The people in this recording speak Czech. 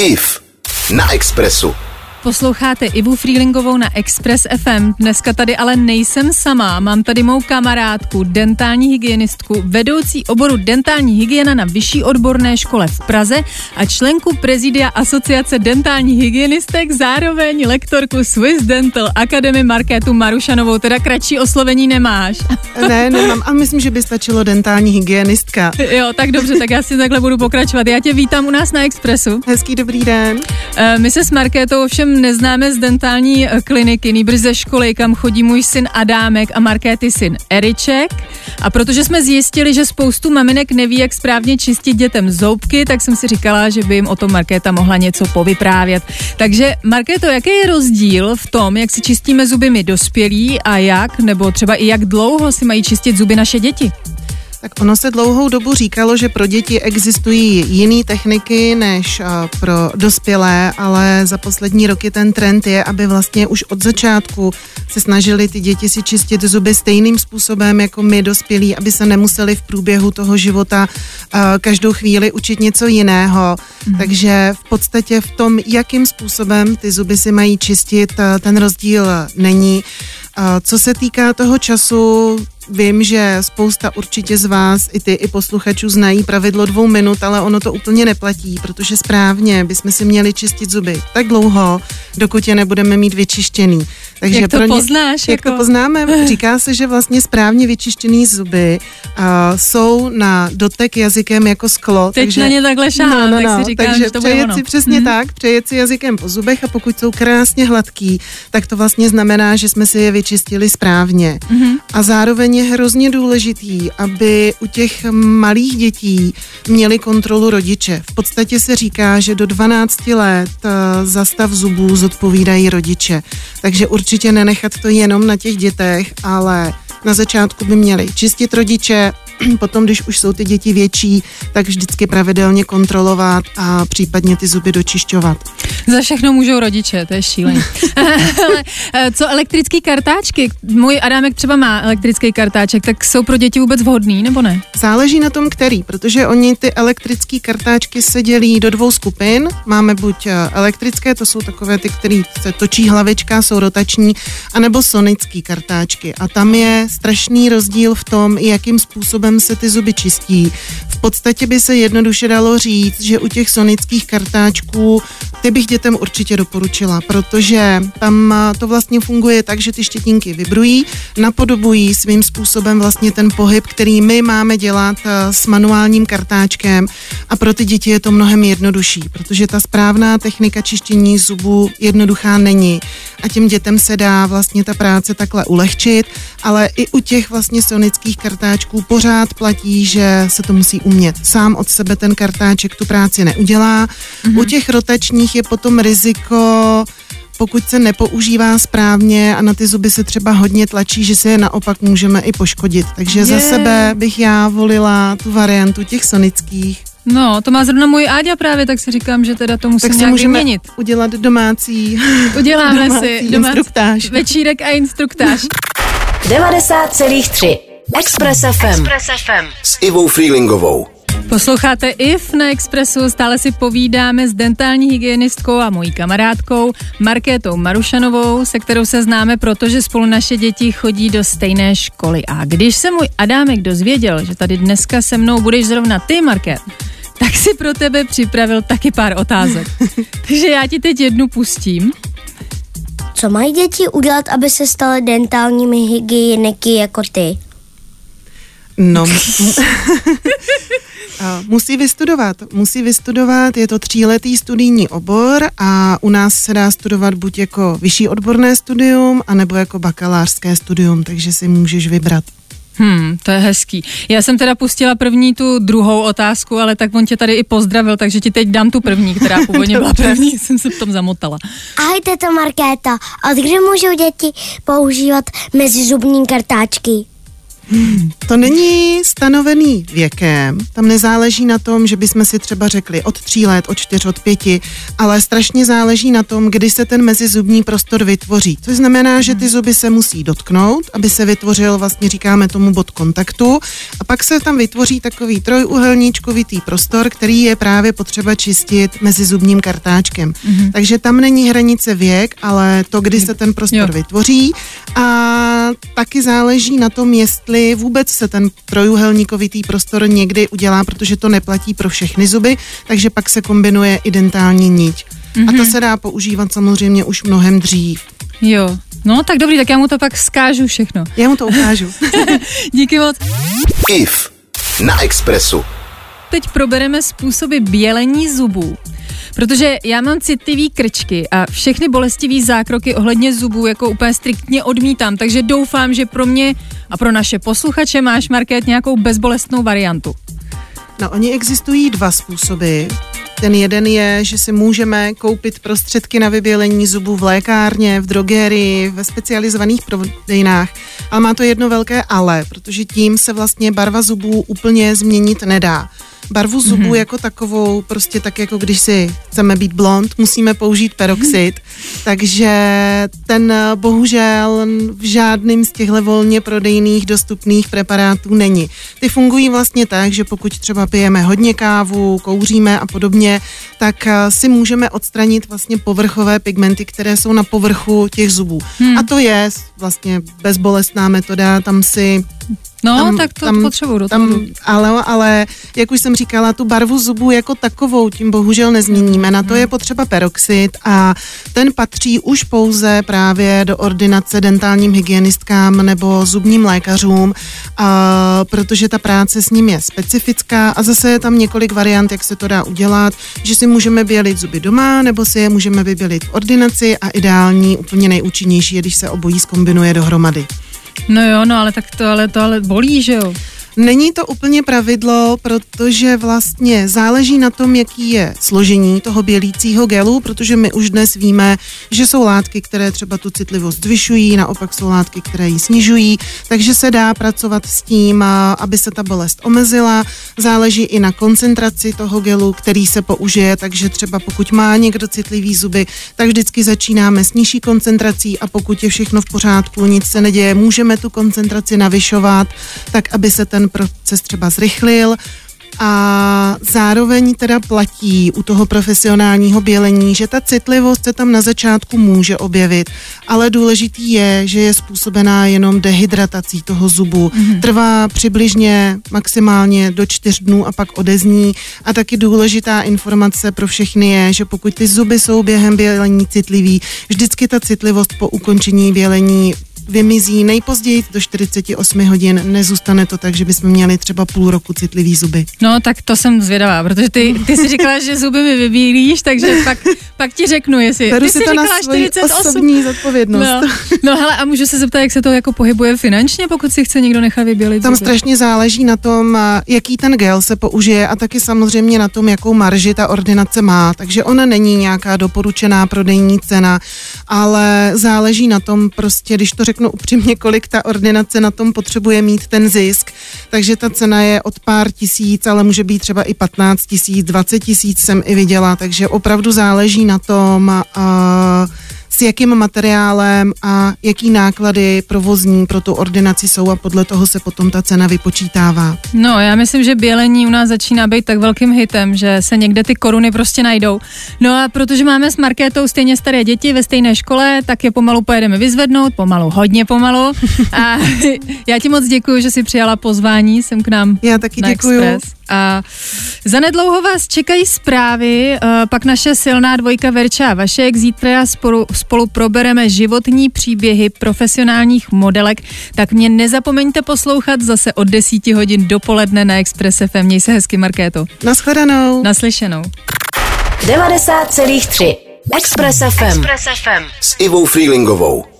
IF na Expressu. Posloucháte Ivu Freelingovou na Express FM. Dneska tady ale nejsem sama. Mám tady mou kamarádku, dentální hygienistku, vedoucí oboru dentální hygiena na Vyšší odborné škole v Praze a členku prezidia Asociace dentální hygienistek, zároveň lektorku Swiss Dental Academy Markétu Marušanovou. Teda kratší oslovení nemáš. Ne, nemám. A myslím, že by stačilo dentální hygienistka. Jo, tak dobře, tak já si takhle budu pokračovat. Já tě vítám u nás na Expressu. Hezký dobrý den. Eh, My se s Markétou ovšem neznáme z dentální eh, kliniky, nýbrž ze školy, kam chodí můj syn Adámek a Markéty syn Eriček. A protože jsme zjistili, že spoustu maminek neví, jak správně čistit dětem zoubky, tak jsem si říkala, že by jim o tom Markéta mohla něco povyprávět. Takže Markéto, jaký je rozdíl v tom, jak si čistíme zuby my dospělí a jak, nebo třeba i jak dlouho si mají čistit zuby naše děti? Tak ono se dlouhou dobu říkalo, že pro děti existují jiné techniky než a, pro dospělé, ale za poslední roky ten trend je, aby vlastně už od začátku se snažili ty děti si čistit zuby stejným způsobem jako my dospělí, aby se nemuseli v průběhu toho života a, každou chvíli učit něco jiného. Mm. Takže v podstatě v tom, jakým způsobem ty zuby si mají čistit, a, ten rozdíl není. Co se týká toho času, vím, že spousta určitě z vás, i ty, i posluchačů znají pravidlo dvou minut, ale ono to úplně neplatí, protože správně bychom si měli čistit zuby tak dlouho, dokud je nebudeme mít vyčištěný. Takže jak to pro ně, poznáš? Jak jako... to poznáme? Říká se, že vlastně správně vyčištěný zuby uh, jsou na dotek jazykem jako sklo. Teď takže, na ně takhle šahám, no, no, no, tak si říkám, takže že to přejet bude si přesně hmm. tak, přejet si jazykem po zubech a pokud jsou krásně hladký, tak to vlastně znamená, že jsme si je vyčistili správně. Hmm. A zároveň je hrozně důležitý, aby u těch malých dětí měli kontrolu rodiče. V podstatě se říká, že do 12 let za stav zubů zodpovídají rodiče. Takže určitě nenechat to jenom na těch dětech, ale na začátku by měli čistit rodiče, potom, když už jsou ty děti větší, tak vždycky pravidelně kontrolovat a případně ty zuby dočišťovat. Za všechno můžou rodiče, to je šílené. Eh, co elektrické kartáčky? Můj Adámek třeba má elektrický kartáček, tak jsou pro děti vůbec vhodný nebo ne? Záleží na tom, který, protože oni ty elektrické kartáčky se dělí do dvou skupin. Máme buď eh, elektrické, to jsou takové ty, které se točí hlavička, jsou rotační, anebo sonické kartáčky. A tam je strašný rozdíl v tom, jakým způsobem se ty zuby čistí. V podstatě by se jednoduše dalo říct, že u těch sonických kartáčků ty bych dětem určitě doporučila, protože tam to vlastně funguje tak, že ty štětinky vibrují, napodobují svým způsobem vlastně ten pohyb, který my máme dělat s manuálním kartáčkem a pro ty děti je to mnohem jednodušší, protože ta správná technika čištění zubů jednoduchá není a těm dětem se dá vlastně ta práce takhle ulehčit, ale i u těch vlastně sonických kartáčků pořád platí, že se to musí umět. Sám od sebe ten kartáček tu práci neudělá. Mm-hmm. U těch rotačních je potom riziko, pokud se nepoužívá správně a na ty zuby se třeba hodně tlačí, že se je naopak můžeme i poškodit. Takže yeah. za sebe bych já volila tu variantu těch sonických. No, to má zrovna můj Áďa právě, tak si říkám, že teda to musím tak si nějak můžeme vyměnit. udělat domácí, Uděláme domácí si domácí instruktáž. večírek a instruktáž. 90,3 Express FM. Express FM. S Ivou Freelingovou. Posloucháte IF na Expressu, stále si povídáme s dentální hygienistkou a mojí kamarádkou Markétou Marušanovou, se kterou se známe, protože spolu naše děti chodí do stejné školy. A když se můj Adámek dozvěděl, že tady dneska se mnou budeš zrovna ty, Market, tak si pro tebe připravil taky pár otázek. Takže já ti teď jednu pustím. Co mají děti udělat, aby se staly dentálními hygieniky jako ty? No, musí vystudovat, musí vystudovat, je to tříletý studijní obor a u nás se dá studovat buď jako vyšší odborné studium, anebo jako bakalářské studium, takže si můžeš vybrat. Hmm, to je hezký. Já jsem teda pustila první tu druhou otázku, ale tak on tě tady i pozdravil, takže ti teď dám tu první, která původně byla první, jsem se v tom zamotala. Ahojte to Markéta, od kdy můžou děti používat mezizubní kartáčky? To není stanovený věkem, tam nezáleží na tom, že bychom si třeba řekli od tří let, od čtyř, od pěti, ale strašně záleží na tom, kdy se ten mezizubní prostor vytvoří. Což znamená, že ty zuby se musí dotknout, aby se vytvořil, vlastně říkáme tomu bod kontaktu, a pak se tam vytvoří takový trojuhelníčkovitý prostor, který je právě potřeba čistit mezi zubním kartáčkem. Mm-hmm. Takže tam není hranice věk, ale to, kdy se ten prostor jo. vytvoří. A taky záleží na tom, jestli vůbec se ten trojuhelníkovitý prostor někdy udělá, protože to neplatí pro všechny zuby, takže pak se kombinuje i dentální niť. Mm-hmm. A to se dá používat samozřejmě už mnohem dřív. Jo, no tak dobrý, tak já mu to pak skážu všechno. Já mu to ukážu. Díky moc. IF na Expressu. Teď probereme způsoby bělení zubů. Protože já mám citlivý krčky a všechny bolestivý zákroky ohledně zubů jako úplně striktně odmítám, takže doufám, že pro mě a pro naše posluchače máš, Market, nějakou bezbolestnou variantu. No, oni existují dva způsoby. Ten jeden je, že si můžeme koupit prostředky na vybělení zubů v lékárně, v drogerii, ve specializovaných prodejnách. Ale má to jedno velké ale, protože tím se vlastně barva zubů úplně změnit nedá barvu zubů mm-hmm. jako takovou, prostě tak jako když si chceme být blond, musíme použít peroxid, mm-hmm. takže ten bohužel v žádným z těchto volně prodejných dostupných preparátů není. Ty fungují vlastně tak, že pokud třeba pijeme hodně kávu, kouříme a podobně, tak eh, si můžeme odstranit vlastně povrchové pigmenty, které jsou na povrchu těch zubů. Hmm. A to je vlastně bezbolestná metoda, tam si No, tam, tak to tam, potřebuju do tam, ale, ale, jak už jsem říkala, tu barvu zubů jako takovou tím bohužel nezměníme. Na to je potřeba peroxid a ten patří už pouze právě do ordinace dentálním hygienistkám nebo zubním lékařům, a, protože ta práce s ním je specifická a zase je tam několik variant, jak se to dá udělat, že si můžeme bělit zuby doma, nebo si je můžeme vybělit v ordinaci a ideální, úplně nejúčinnější je, když se obojí skombinuje dohromady. No jo, no ale tak to ale, to ale bolí, že jo? Není to úplně pravidlo, protože vlastně záleží na tom, jaký je složení toho bělícího gelu, protože my už dnes víme, že jsou látky, které třeba tu citlivost zvyšují, naopak jsou látky, které ji snižují, takže se dá pracovat s tím, aby se ta bolest omezila. Záleží i na koncentraci toho gelu, který se použije, takže třeba pokud má někdo citlivý zuby, tak vždycky začínáme s nižší koncentrací a pokud je všechno v pořádku, nic se neděje, můžeme tu koncentraci navyšovat, tak aby se ten proces třeba zrychlil a zároveň teda platí u toho profesionálního bělení, že ta citlivost se tam na začátku může objevit, ale důležitý je, že je způsobená jenom dehydratací toho zubu. Mm-hmm. Trvá přibližně maximálně do čtyř dnů a pak odezní a taky důležitá informace pro všechny je, že pokud ty zuby jsou během bělení citlivý, vždycky ta citlivost po ukončení bělení vymizí nejpozději do 48 hodin. Nezůstane to tak, že bychom měli třeba půl roku citlivý zuby. No, tak to jsem zvědavá, protože ty, ty si říkala, že zuby mi vybílíš, takže pak, pak ti řeknu, jestli. Beru ty si to na 48. osobní zodpovědnost. No, no hele, a můžu se zeptat, jak se to jako pohybuje finančně, pokud si chce někdo nechat vybělit Tam zuby? strašně záleží na tom, jaký ten gel se použije a taky samozřejmě na tom, jakou marži ta ordinace má. Takže ona není nějaká doporučená prodejní cena, ale záleží na tom prostě, když to řeknu řeknu upřímně, kolik ta ordinace na tom potřebuje mít ten zisk. Takže ta cena je od pár tisíc, ale může být třeba i 15 tisíc, 20 tisíc jsem i viděla, takže opravdu záleží na tom, uh, s jakým materiálem a jaký náklady provozní pro tu ordinaci jsou a podle toho se potom ta cena vypočítává. No, já myslím, že bělení u nás začíná být tak velkým hitem, že se někde ty koruny prostě najdou. No a protože máme s Markétou stejně staré děti ve stejné škole, tak je pomalu pojedeme vyzvednout, pomalu, hodně pomalu. A já ti moc děkuji, že jsi přijala pozvání sem k nám. Já taky děkuji. A zanedlouho vás čekají zprávy, eh, pak naše silná dvojka Verča a Vašek. Zítra spolu, spolu probereme životní příběhy profesionálních modelek, tak mě nezapomeňte poslouchat zase od 10 hodin dopoledne na Express FM. Měj se hezky, Markéto. Naschledanou. Naslyšenou. 90,3 Express FM. Express FM. S Ivou Freelingovou.